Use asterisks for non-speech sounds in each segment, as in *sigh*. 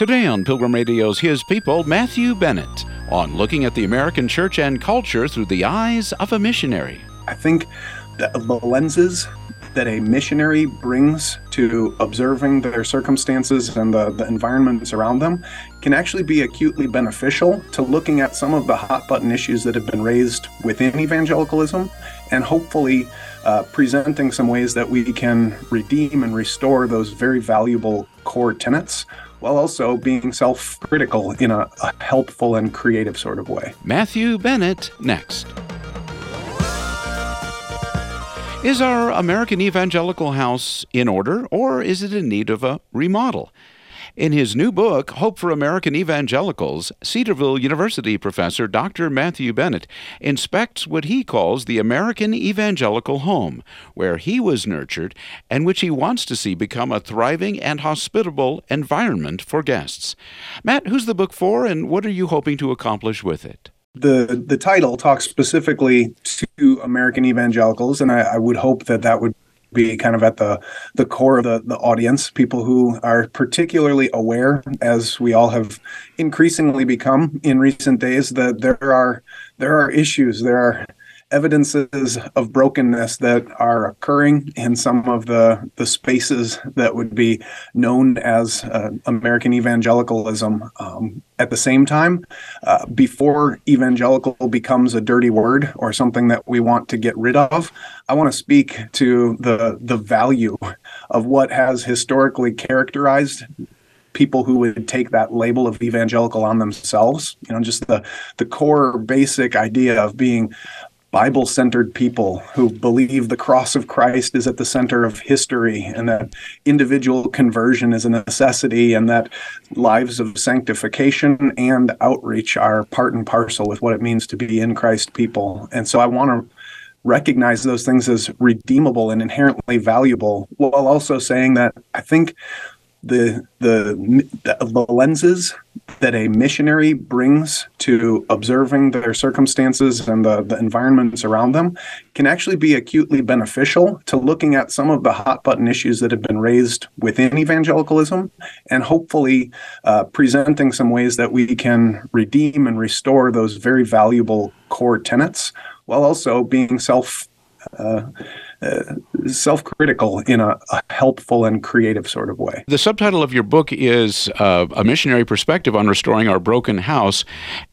Today on Pilgrim Radio's His People, Matthew Bennett on looking at the American church and culture through the eyes of a missionary. I think the lenses that a missionary brings to observing their circumstances and the, the environments around them can actually be acutely beneficial to looking at some of the hot button issues that have been raised within evangelicalism and hopefully uh, presenting some ways that we can redeem and restore those very valuable core tenets while also being self critical in a, a helpful and creative sort of way. Matthew Bennett next. Is our American evangelical house in order, or is it in need of a remodel? In his new book, Hope for American Evangelicals, Cedarville University professor Dr. Matthew Bennett inspects what he calls the American evangelical home, where he was nurtured and which he wants to see become a thriving and hospitable environment for guests. Matt, who's the book for, and what are you hoping to accomplish with it? the the title talks specifically to American evangelicals, and I, I, would hope that that would be kind of at the the core of the the audience, people who are particularly aware, as we all have increasingly become in recent days, that there are there are issues, there are evidences of brokenness that are occurring in some of the, the spaces that would be known as uh, American evangelicalism. Um, at the same time, uh, before evangelical becomes a dirty word or something that we want to get rid of, I want to speak to the the value of what has historically characterized people who would take that label of evangelical on themselves you know just the the core basic idea of being Bible centered people who believe the cross of Christ is at the center of history and that individual conversion is a necessity and that lives of sanctification and outreach are part and parcel with what it means to be in Christ people. And so I want to recognize those things as redeemable and inherently valuable while also saying that I think the the the lenses that a missionary brings to observing their circumstances and the, the environments around them can actually be acutely beneficial to looking at some of the hot button issues that have been raised within evangelicalism and hopefully uh, presenting some ways that we can redeem and restore those very valuable core tenets while also being self uh, uh, self-critical in a, a, helpful and creative sort of way. The subtitle of your book is uh, "A Missionary Perspective on Restoring Our Broken House,"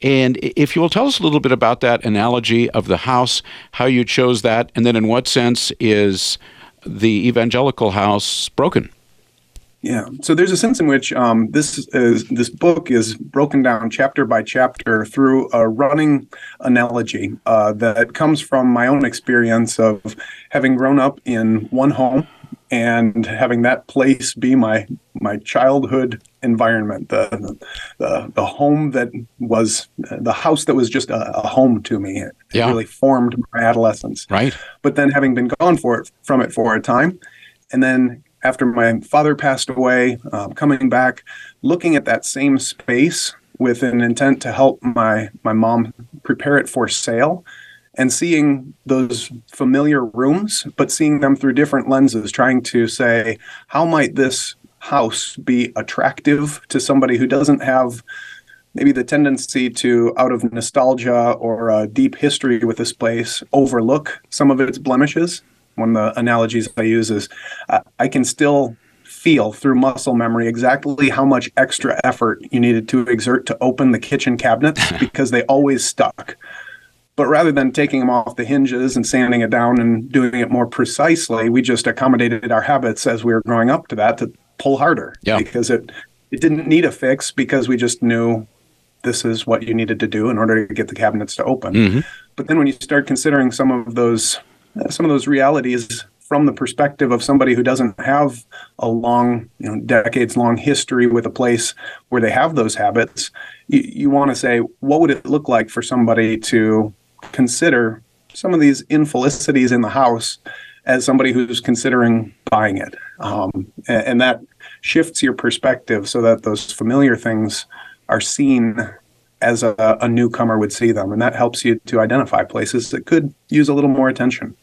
and if you will tell us a little bit about that analogy of the house, how you chose that, and then in what sense is the evangelical house broken? Yeah. So there's a sense in which um, this is, this book is broken down chapter by chapter through a running analogy uh, that comes from my own experience of having grown up in one home and having that place be my my childhood environment, the the, the home that was the house that was just a, a home to me. It, yeah. really formed my adolescence. Right. But then having been gone for it from it for a time, and then after my father passed away, um, coming back, looking at that same space with an intent to help my my mom prepare it for sale and seeing those familiar rooms but seeing them through different lenses trying to say how might this house be attractive to somebody who doesn't have maybe the tendency to out of nostalgia or a deep history with this place overlook some of its blemishes one of the analogies I use is uh, I can still feel through muscle memory exactly how much extra effort you needed to exert to open the kitchen cabinets *laughs* because they always stuck. But rather than taking them off the hinges and sanding it down and doing it more precisely, we just accommodated our habits as we were growing up to that to pull harder yeah. because it it didn't need a fix because we just knew this is what you needed to do in order to get the cabinets to open. Mm-hmm. But then when you start considering some of those some of those realities from the perspective of somebody who doesn't have a long, you know, decades long history with a place where they have those habits, you, you want to say, what would it look like for somebody to consider some of these infelicities in the house as somebody who's considering buying it? Um, and, and that shifts your perspective so that those familiar things are seen as a, a newcomer would see them. And that helps you to identify places that could use a little more attention.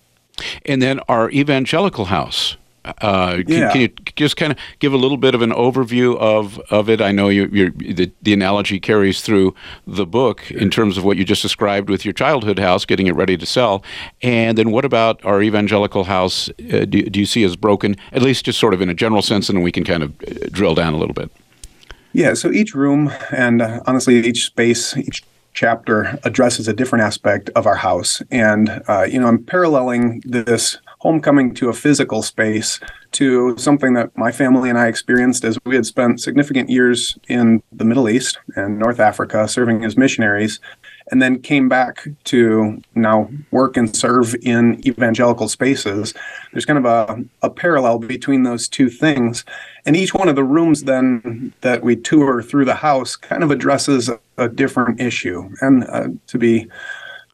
And then our evangelical house. Uh, can, yeah. can, you just kind of give a little bit of an overview of, of it? I know you, the, the analogy carries through the book in terms of what you just described with your childhood house, getting it ready to sell. And then what about our evangelical house uh, do, do you see as broken, at least just sort of in a general sense, and then we can kind of uh, drill down a little bit? Yeah, so each room and uh, honestly, each space, each chapter addresses a different aspect of our house. And, uh, you know, I'm paralleling this homecoming to a physical space to something that my family and I experienced as we had spent significant years in the Middle East and North Africa serving as missionaries, and then came back to now work and serve in evangelical spaces. There's kind of a, a parallel between those two things. And each one of the rooms then that we tour through the house kind of addresses a, a different issue. And uh, to be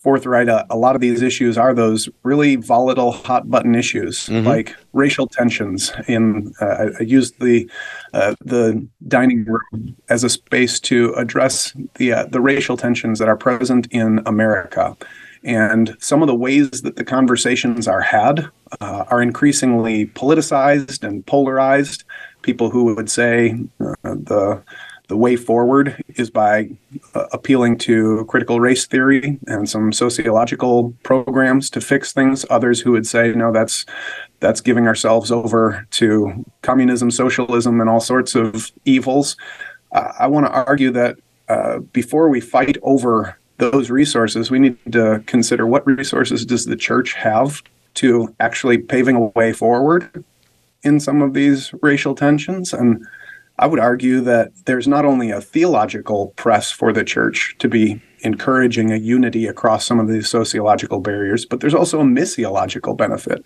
forthright, a, a, lot of these issues are those really volatile, hot button issues mm-hmm. like racial tensions. In uh, I used the uh, the dining room as a space to address the uh, the racial tensions that are present in America, and some of the ways that the conversations are had uh, are increasingly politicized and polarized. People who would say uh, the the way forward is by uh, appealing to critical race theory and some sociological programs to fix things. Others who would say, no, that's that's giving ourselves over to communism, socialism, and all sorts of evils. Uh, I want to argue that uh, before we fight over those resources, we need to consider what resources does the church have to actually paving a way forward in some of these racial tensions and I would argue that there's not only a theological press for the church to be encouraging a unity across some of these sociological barriers, but there's also a missiological benefit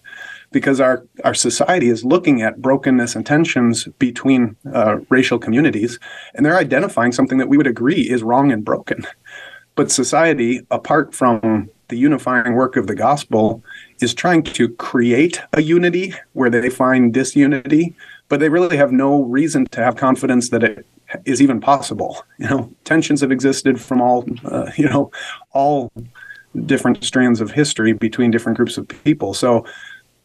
because our, our society is looking at brokenness and tensions between uh, racial communities, and they're identifying something that we would agree is wrong and broken. But society, apart from the unifying work of the gospel, is trying to create a unity where they find disunity but they really have no reason to have confidence that it is even possible. You know, tensions have existed from all, uh, *laughs* you know, all different strands of history between different groups of people. So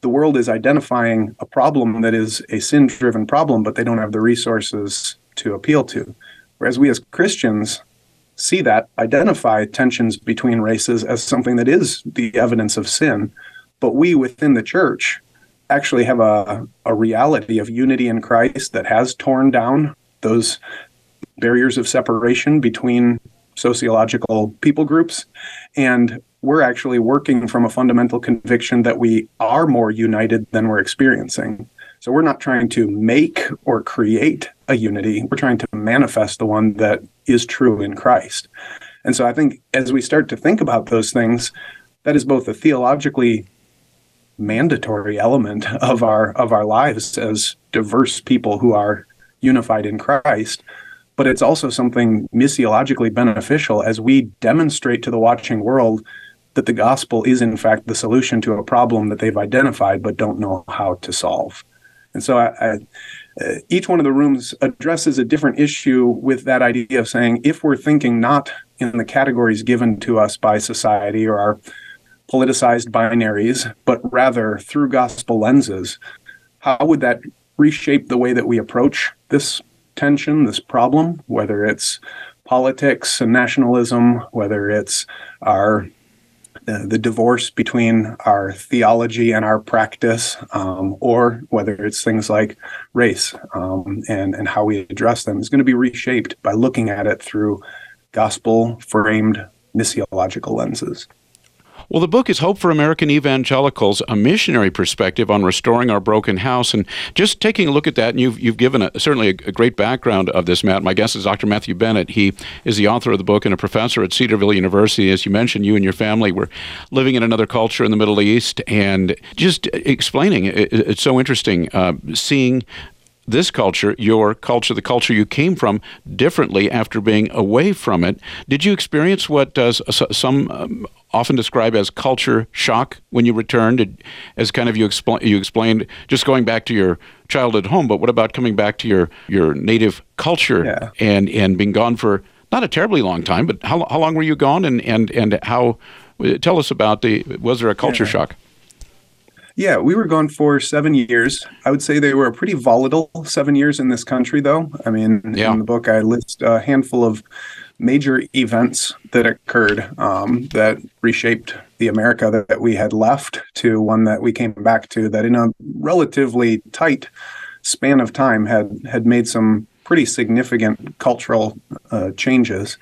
the world is identifying a problem that is a sin driven problem, but they don't have the resources to appeal to. Whereas we as Christians see that, identify tensions between races as something that is the evidence of sin. But we within the church actually have a, a reality of unity in Christ that has torn down those barriers of separation between sociological people groups. And we're actually working from a fundamental conviction that we are more united than we're experiencing. So we're not trying to make or create a unity, we're trying to manifest the one that is true in Christ. And so I think as we start to think about those things, that is both a theologically mandatory element of our of our lives as diverse people who are unified in Christ but it's also something missiologically beneficial as we demonstrate to the watching world that the gospel is in fact the solution to a problem that they've identified but don't know how to solve. And so I, I, uh, each one of the rooms addresses a different issue with that idea of saying if we're thinking not in the categories given to us by society or our politicized binaries, but rather through gospel lenses, how would that reshape the way that we approach this tension, this problem, whether it's politics and nationalism, whether it's our uh, the divorce between our theology and our practice, um, or whether it's things like race um, and and how we address them, is going to be reshaped by looking at it through gospel framed missiological lenses. Well, the book is Hope for American Evangelicals, a missionary perspective on restoring our broken house. And just taking a look at that, and you've, you've given a, certainly a, a, great background of this, Matt. My guest is Dr. Matthew Bennett. He is the author of the book and a professor at Cedarville University. As you mentioned, you and your family were living in another culture in the Middle East. And just explaining, it, it's so interesting uh, seeing this culture, your culture, the culture you came from, differently after being away from it. Did you experience what uh, some um, often describe as culture shock when you returned? as kind of you, expl- you explained, just going back to your childhood home, but what about coming back to your, your native culture yeah. and, and being gone for not a terribly long time, but how, how long were you gone and, and, and how, uh, tell us about the, was there a culture yeah. shock? Yeah, we were gone for seven years. I would say they were a pretty volatile seven years in this country, though. I mean, yeah. in the book, I list a handful of major events that occurred um, that reshaped the America that, that we had left to one that we came back to that in a relatively tight span of time had had made some pretty significant cultural uh, changes.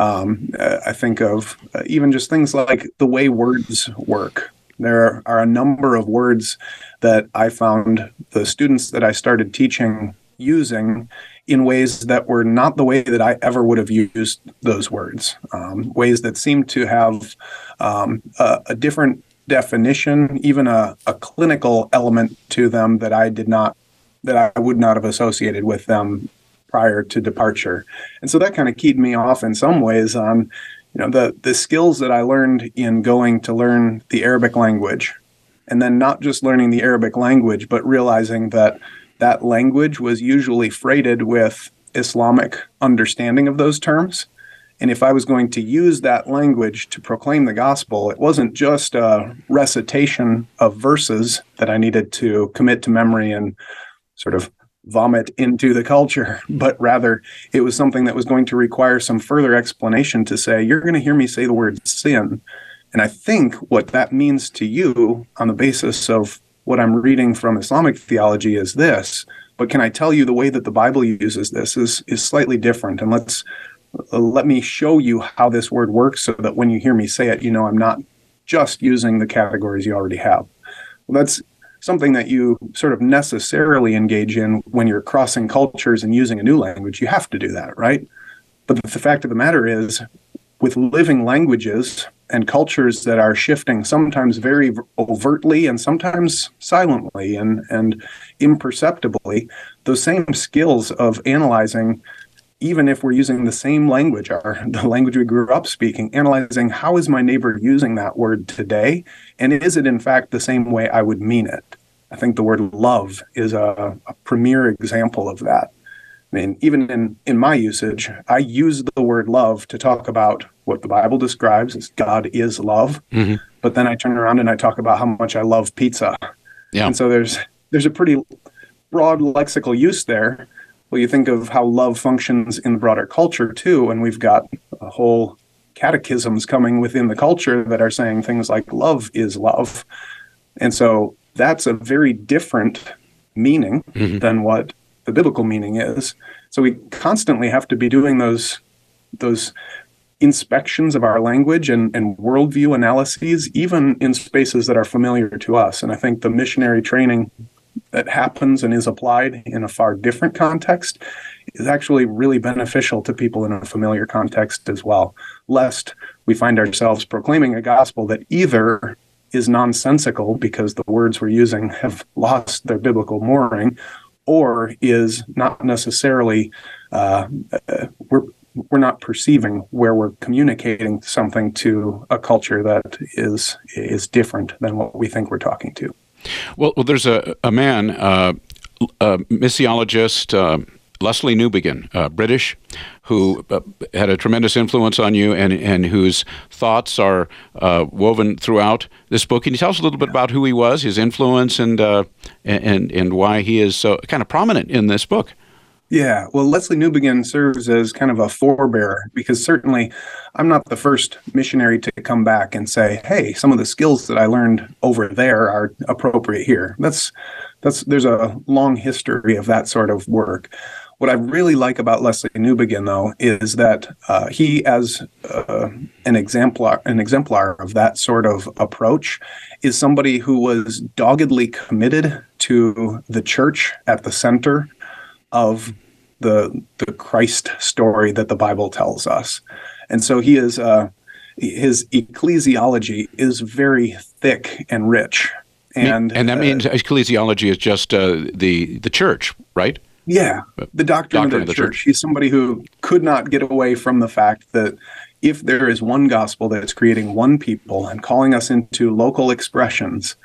Um, I think of uh, even just things like the way words work. There are a number of words that I found the students that I started teaching using in ways that were not the way that I ever would have used those words, um, ways that seemed to have um, a, a, different definition, even a, a, clinical element to them that I did not, that I would not have associated with them prior to departure. And so that kind of keyed me off in some ways on, you know, the the skills that I learned in going to learn the Arabic language, and then not just learning the Arabic language, but realizing that that language was usually freighted with Islamic understanding of those terms. And if I was going to use that language to proclaim the gospel, it wasn't just a recitation of verses that I needed to commit to memory and sort of vomit into the culture, *laughs* but rather it was something that was going to require some further explanation to say, you're going to hear me say the word sin. And I think what that means to you on the basis of what I'm reading from Islamic theology is this, but can I tell you the way that the Bible uses this is is slightly different and let's uh, let me show you how this word works so that when you hear me say it you know I'm not just using the categories you already have. Well, that's something that you sort of necessarily engage in when you're crossing cultures and using a new language. You have to do that, right? But the fact of the matter is with living languages, and cultures that are shifting sometimes very overtly and sometimes silently and, and imperceptibly those same skills of analyzing even if we're using the same language our *laughs* the language we grew up speaking analyzing how is my neighbor using that word today and is it in fact the same way i would mean it? I think the word love is a, a premier example of that. I mean, even in, in my usage, I use the word love to talk about what the Bible describes as God is love. Mm-hmm. But then I turn around and I talk about how much I love pizza. Yeah. And so there's there's a pretty broad lexical use there. Well, you think of how love functions in the broader culture too, and we've got a whole catechisms coming within the culture that are saying things like love is love. And so that's a very different meaning mm-hmm. than what the biblical meaning is. So we constantly have to be doing those those inspections of our language and, and worldview analyses, even in spaces that are familiar to us. And I think the missionary training that happens and is applied in a far different context is actually really beneficial to people in a familiar context as well, lest we find ourselves proclaiming a gospel that either is nonsensical because the words we're using have lost their biblical mooring, or is not necessarily uh, uh, we're we're not perceiving where we're communicating something to a culture that is is different than what we think we're talking to. Well, well there's a a man, uh, a missiologist. Uh, Lesslie Newbigin, uh, British, who uh, had a tremendous influence on you and, and whose thoughts are uh, woven throughout this book. Can you tell us a little bit about who he was, his influence, and, uh, and, and why he is so kind of prominent in this book? Yeah, well, Lesslie Newbigin serves as kind of a forebearer because certainly I'm not the first missionary to come back and say, "Hey, some of the skills that I learned over there are appropriate here." That's that's there's a long history of that sort of work. What I really like about Lesslie Newbigin, though, is that uh, he, as uh, an exemplar, an exemplar of that sort of approach, is somebody who was doggedly committed to the church at the center of the the Christ story that the Bible tells us, and so he is uh, his ecclesiology is very thick and rich, and and that uh, means ecclesiology is just uh, the the church, right? Yeah, the doctrine, doctrine of, the, of the church. church. He's somebody who could not get away from the fact that if there is one gospel that's creating one people and calling us into local expressions,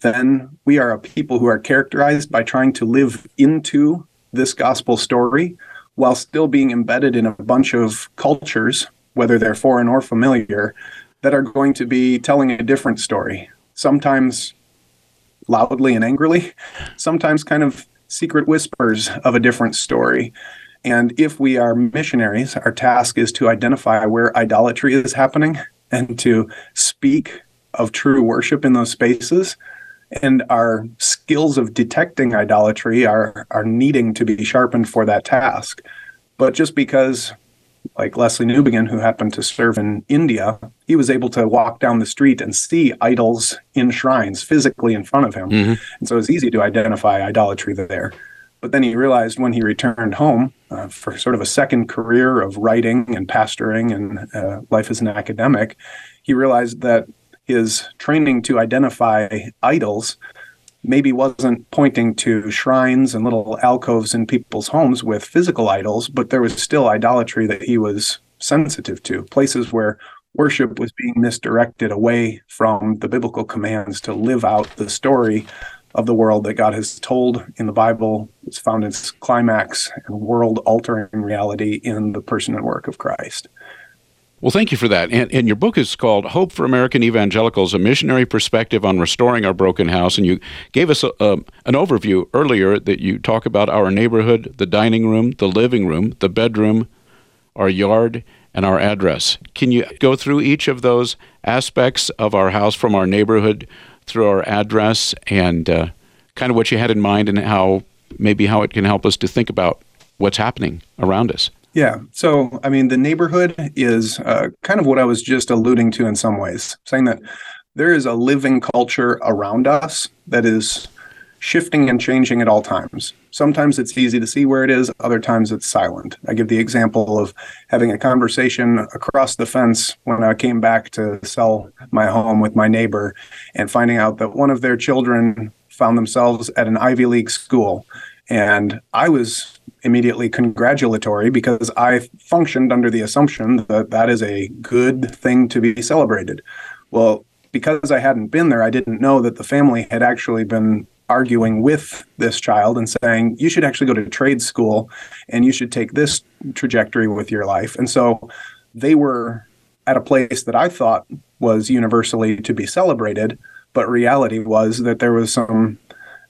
then we are a people who are characterized by trying to live into this gospel story while still being embedded in a bunch of cultures, whether they're foreign or familiar, that are going to be telling a different story. Sometimes loudly and angrily, sometimes kind of secret whispers of a different story. And if we are missionaries, our task is to identify where idolatry is happening and to speak of true worship in those spaces. And our skills of detecting idolatry are, are needing to be sharpened for that task. But just because, like Lesslie Newbigin, who happened to serve in India, he was able to walk down the street and see idols in shrines physically in front of him. Mm-hmm. And so it's easy to identify idolatry there. But then he realized when he returned home uh, for sort of a second career of writing and pastoring and uh, life as an academic, he realized that his training to identify idols maybe wasn't pointing to shrines and little alcoves in people's homes with physical idols, but there was still idolatry that he was sensitive to, places where worship was being misdirected away from the biblical commands to live out the story of the world that God has told in the Bible. It's found its climax and world altering reality in the person and work of Christ. Well, thank you for that. And, and, your book is called Hope for American Evangelicals A Missionary Perspective on Restoring Our Broken House. And you gave us a, a, an overview earlier that you talk about our neighborhood, the dining room, the living room, the bedroom, our yard, and our address. Can you go through each of those aspects of our house from our neighborhood through our address and uh, kind of what you had in mind and how maybe how it can help us to think about what's happening around us? Yeah. So, I mean, the neighborhood is uh, kind of what I was just alluding to in some ways, saying that there is a living culture around us that is shifting and changing at all times. Sometimes it's easy to see where it is, other times it's silent. I give the example of having a conversation across the fence when I came back to sell my home with my neighbor and finding out that one of their children found themselves at an Ivy League school. And I was immediately congratulatory because I functioned under the assumption that that is a good thing to be celebrated. Well, because I hadn't been there, I didn't know that the family had actually been arguing with this child and saying, you should actually go to trade school and you should take this trajectory with your life. And so they were at a place that I thought was universally to be celebrated, but reality was that there was some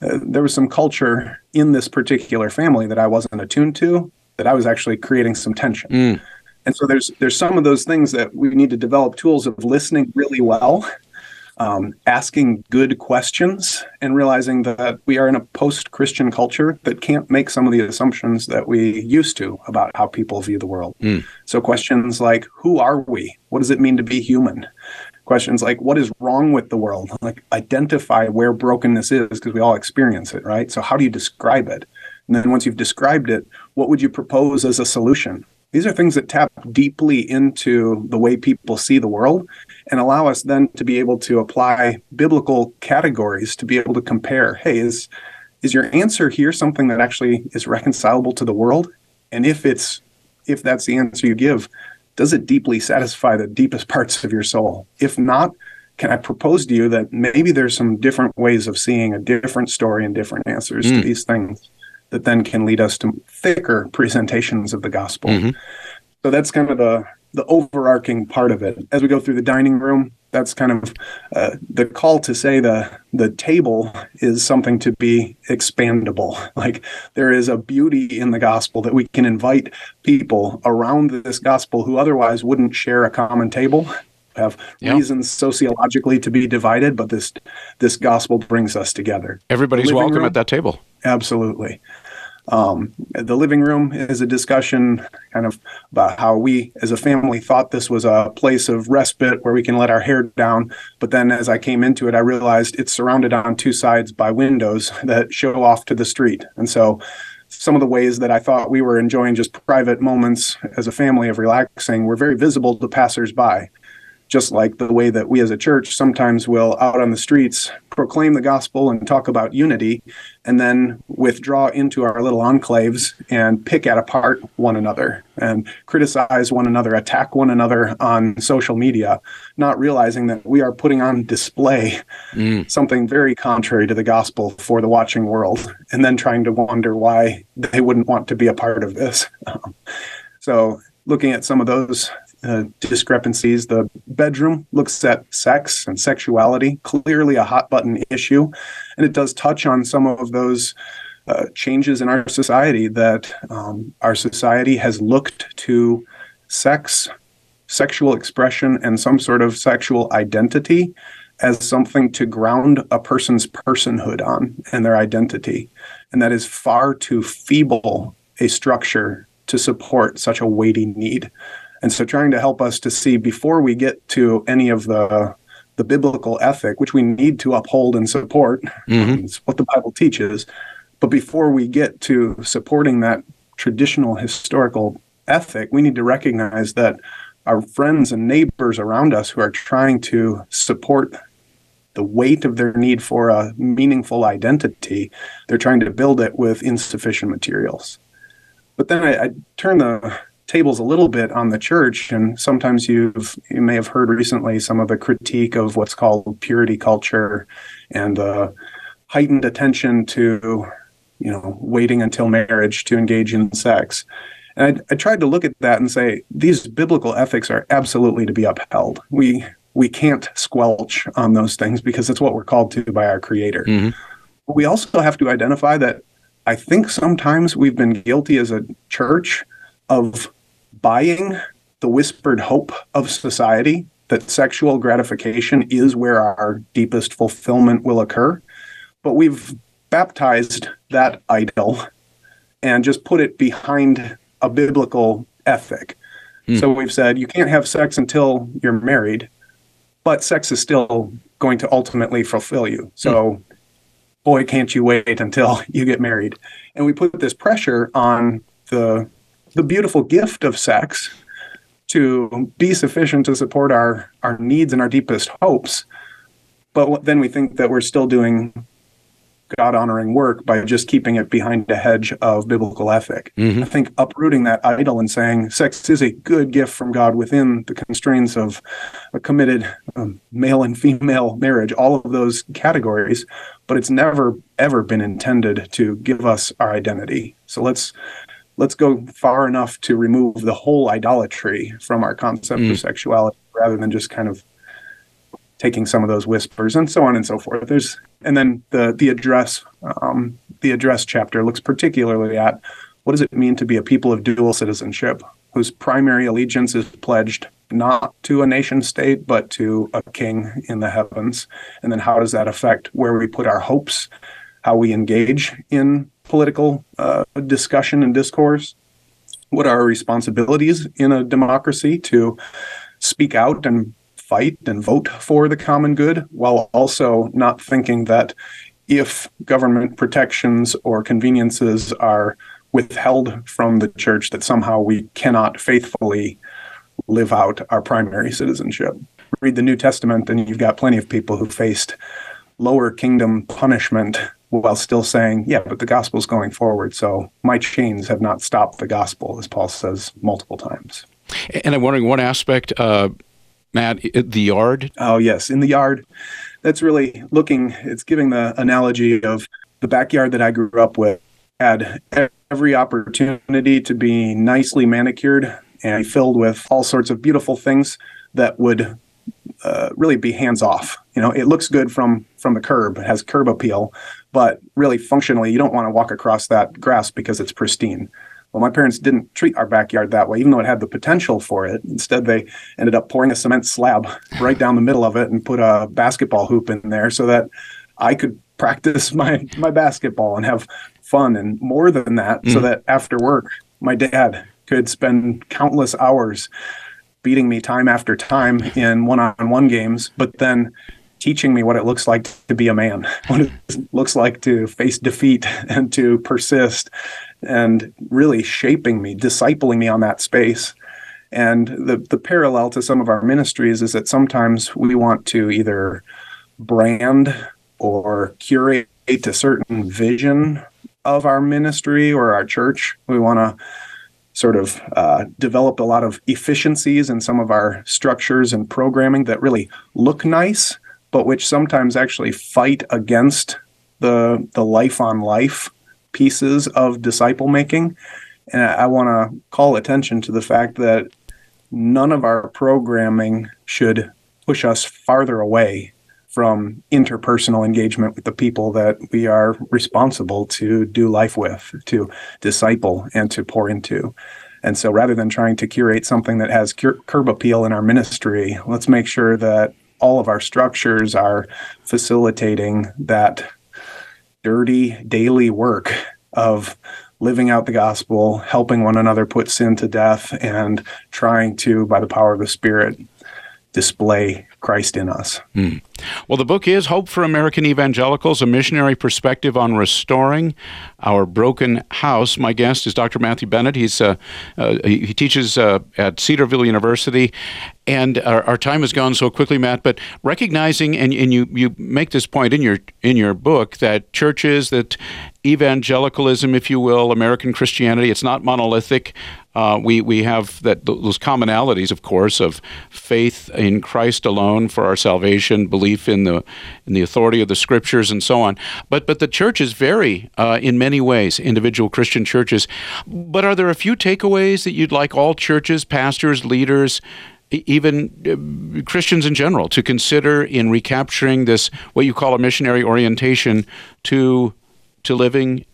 uh, there was some culture in this particular family that I wasn't attuned to that I was actually creating some tension. Mm. And so there's there's some of those things that we need to develop tools of listening really well um, asking good questions and realizing that we are in a post Christian culture that can't make some of the assumptions that we used to about how people view the world. Mm. So, questions like, who are we? What does it mean to be human? Questions like, what is wrong with the world? Like, identify where brokenness is because we all experience it, right? So, how do you describe it? And then, once you've described it, what would you propose as a solution? These are things that tap deeply into the way people see the world and allow us then to be able to apply biblical categories to be able to compare hey is is your answer here something that actually is reconcilable to the world and if it's if that's the answer you give does it deeply satisfy the deepest parts of your soul if not can i propose to you that maybe there's some different ways of seeing a different story and different answers mm. to these things that then can lead us to thicker presentations of the gospel mm-hmm. so that's kind of the the overarching part of it. As we go through the dining room, that's kind of uh, the call to say the the table is something to be expandable. *laughs* Like there is a beauty in the gospel that we can invite people around this gospel who otherwise wouldn't share a common table. Have yep. reasons sociologically to be divided, but this this gospel brings us together. Everybody's welcome room, at that table. Absolutely. Um, the living room is a discussion kind of about how we as a family thought this was a place of respite where we can let our hair down. But then as I came into it, I realized it's surrounded on two sides by windows *laughs* that show off to the street. And so some of the ways that I thought we were enjoying just private moments as a family of relaxing were very visible to passersby just like the way that we as a church sometimes will out on the streets proclaim the gospel and talk about unity and then withdraw into our little enclaves and pick at apart one another and criticize one another attack one another on social media not realizing that we are putting on display mm. something very contrary to the gospel for the watching world and then trying to wonder why they wouldn't want to be a part of this *laughs* so looking at some of those uh, discrepancies. The bedroom looks at sex and sexuality, clearly a hot button issue. and it does touch on some of those uh, changes in our society that um, our society has looked to sex, sexual expression, and some sort of sexual identity as something to ground a person's personhood on and their identity. And that is far too feeble a structure to support such a weighty need. And so trying to help us to see before we get to any of the the biblical ethic, which we need to uphold and support, mm-hmm. it's what the Bible teaches. But before we get to supporting that traditional historical ethic, we need to recognize that our friends and neighbors around us who are trying to support the weight of their need for a meaningful identity, they're trying to build it with insufficient materials. But then I, I turn the tables a little bit on the church, and sometimes you've you may have heard recently some of the critique of what's called purity culture and uh, heightened attention to you know waiting until marriage to engage in sex. And I, I tried to look at that and say these biblical ethics are absolutely to be upheld. We we can't squelch on those things because it's what we're called to by our creator. Mm-hmm. We also have to identify that I think sometimes we've been guilty as a church of buying the whispered hope of society that sexual gratification is where our deepest fulfillment will occur. But we've baptized that idol and just put it behind a biblical ethic. Hmm. So we've said you can't have sex until you're married, but sex is still going to ultimately fulfill you. So, mm. boy, can't you wait until you get married? And we put this pressure on the the beautiful gift of sex to be sufficient to support our our needs and our deepest hopes. But then we think that we're still doing God honoring work by just keeping it behind a hedge of biblical ethic. Mm-hmm. I think uprooting that idol and saying sex is a good gift from God within the constraints of a committed um, male and female marriage, all of those categories, but it's never ever been intended to give us our identity. So let's let's go far enough to remove the whole idolatry from our concept mm. of sexuality rather than just kind of taking some of those whispers and so on and so forth. There's and then the the address um, the address chapter looks particularly at what does it mean to be a people of dual citizenship whose primary allegiance is pledged not to a nation state but to a king in the heavens and then how does that affect where we put our hopes how we engage in political uh, discussion and discourse what are our responsibilities in a democracy to speak out and fight and vote for the common good while also not thinking that if government protections or conveniences are withheld from the church that somehow we cannot faithfully live out our primary citizenship. Read the New Testament and you've got plenty of people who faced lower kingdom punishment while still saying, yeah, but the gospel's going forward. So my chains have not stopped the gospel, as Paul says multiple times. And I'm wondering one aspect, uh, Matt, the yard? Oh, yes, in the yard. That's really looking, it's giving the analogy of the backyard that I grew up with had every opportunity to be nicely manicured and filled with all sorts of beautiful things that would uh, really be hands off. You know, it looks good from from the curb, it has curb appeal, but really functionally, you don't want to walk across that grass because it's pristine. Well, my parents didn't treat our backyard that way, even though it had the potential for it. Instead, they ended up pouring a cement slab *sighs* right down the middle of it and put a basketball hoop in there so that I could *laughs* practice my my basketball and have fun and more than that, mm. so that after work, my dad could spend countless hours beating me time after time in one-on-one games, but then teaching me what it looks like to be a man, *laughs* what it looks like to face defeat *laughs* and to persist and really shaping me, discipling me on that space. And the, the parallel to some of our ministries is that sometimes we want to either brand or curate a certain vision of our ministry or our church. We want to sort of uh, develop a lot of efficiencies in some of our structures and programming that really look nice, but which sometimes actually fight against the the life on life pieces of disciple making. And I, I want to call attention to the fact that none of our programming should push us farther away from interpersonal engagement with the people that we are responsible to do life with, to disciple, and to pour into. And so rather than trying to curate something that has curb appeal in our ministry, let's make sure that all of our structures are facilitating that dirty daily work of living out the gospel, helping one another put sin to death, and trying to, by the power of the Spirit, display Christ in us. Hmm. Well, the book is Hope for American Evangelicals, a missionary perspective on restoring our broken house. My guest is Dr. Matthew Bennett. He's uh, uh, he teaches uh, at Cedarville University, and our, our, time has gone so quickly, Matt. But recognizing and, and you you make this point in your in your book that churches that evangelicalism, if you will, American Christianity, it's not monolithic. Uh, we we have that those commonalities, of course, of faith in Christ alone for our salvation, belief in the in the authority of the Scriptures, and so on. But but the churches vary uh, in many ways, individual Christian churches. But are there a few takeaways that you'd like all churches, pastors, leaders? even uh, Christians in general to consider in recapturing this what you call a missionary orientation to to living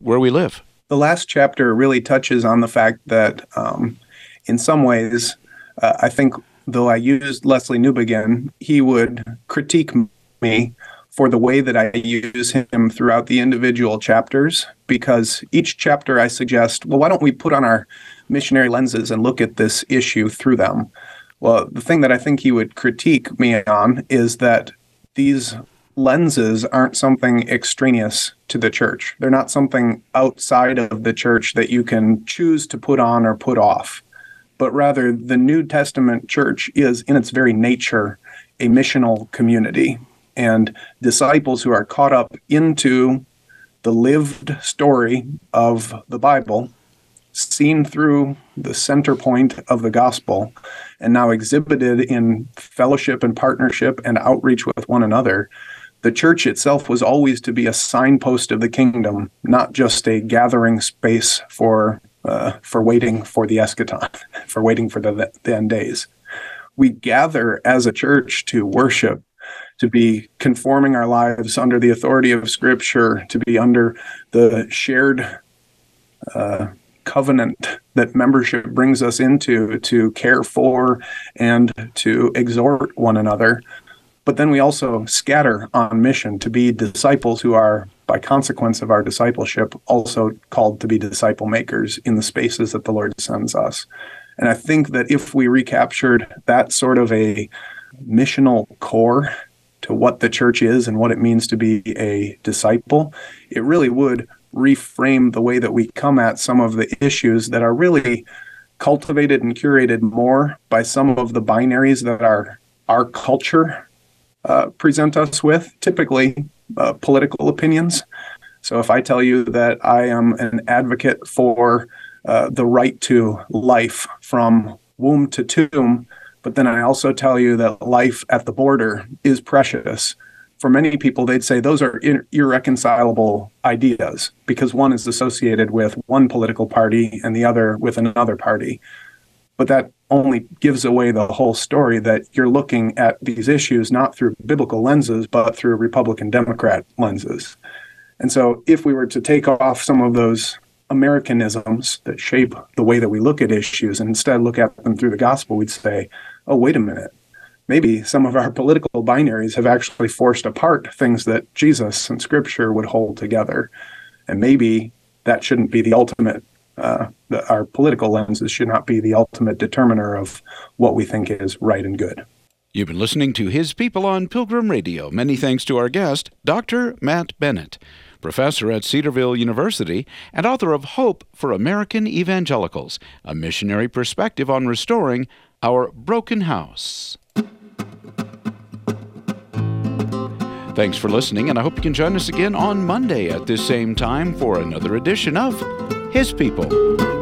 where we live the last chapter really touches on the fact that, um, in some ways, uh, I think though I used Lesslie Newbigin, he would critique me for the way that I use him throughout the individual chapters, because each chapter I suggest, well, why don't we put on our missionary lenses and look at this issue through them? Well, the thing that I think he would critique me on is that these lenses aren't something extraneous to the church. They're not something outside of the church that you can choose to put on or put off. But rather, the New Testament church is, in its very nature, a missional community. And disciples who are caught up into the lived story of the Bible, seen through the center point of the gospel, and now exhibited in fellowship and partnership and outreach with one another, the church itself was always to be a signpost of the kingdom, not just a gathering space for uh, for waiting for the eschaton, *laughs* for waiting for the, the end days. We gather as a church to worship, to be conforming our lives under the authority of Scripture, to be under the shared uh, covenant that membership brings us into, to care for and to exhort one another but then we also scatter on mission to be disciples who are, by consequence of our discipleship, also called to be disciple makers in the spaces that the Lord sends us. And I think that if we recaptured that sort of a missional core to what the church is and what it means to be a disciple, it really would reframe the way that we come at some of the issues that are really cultivated and curated more by some of the binaries that are our culture uh, present us with, typically uh, political opinions. So if I tell you that I am an advocate for uh, the right to life from womb to tomb, but then I also tell you that life at the border is precious. For many people, they'd say those are ir- irreconcilable ideas because one is associated with one political party and the other with another party. But that only gives away the whole story that you're looking at these issues not through biblical lenses, but through Republican Democrat lenses. And so, if we were to take off some of those Americanisms that shape the way that we look at issues and instead look at them through the gospel, we'd say, oh, wait a minute. Maybe some of our political binaries have actually forced apart things that Jesus and scripture would hold together. And maybe that shouldn't be the ultimate uh, the, our political lenses should not be the ultimate determiner of what we think is right and good. You've been listening to His People on Pilgrim Radio. Many thanks to our guest, Dr. Matt Bennett, professor at Cedarville University and author of Hope for American Evangelicals, a missionary perspective on restoring our broken house. Thanks for listening, and I hope you can join us again on Monday at this same time for another edition of his people.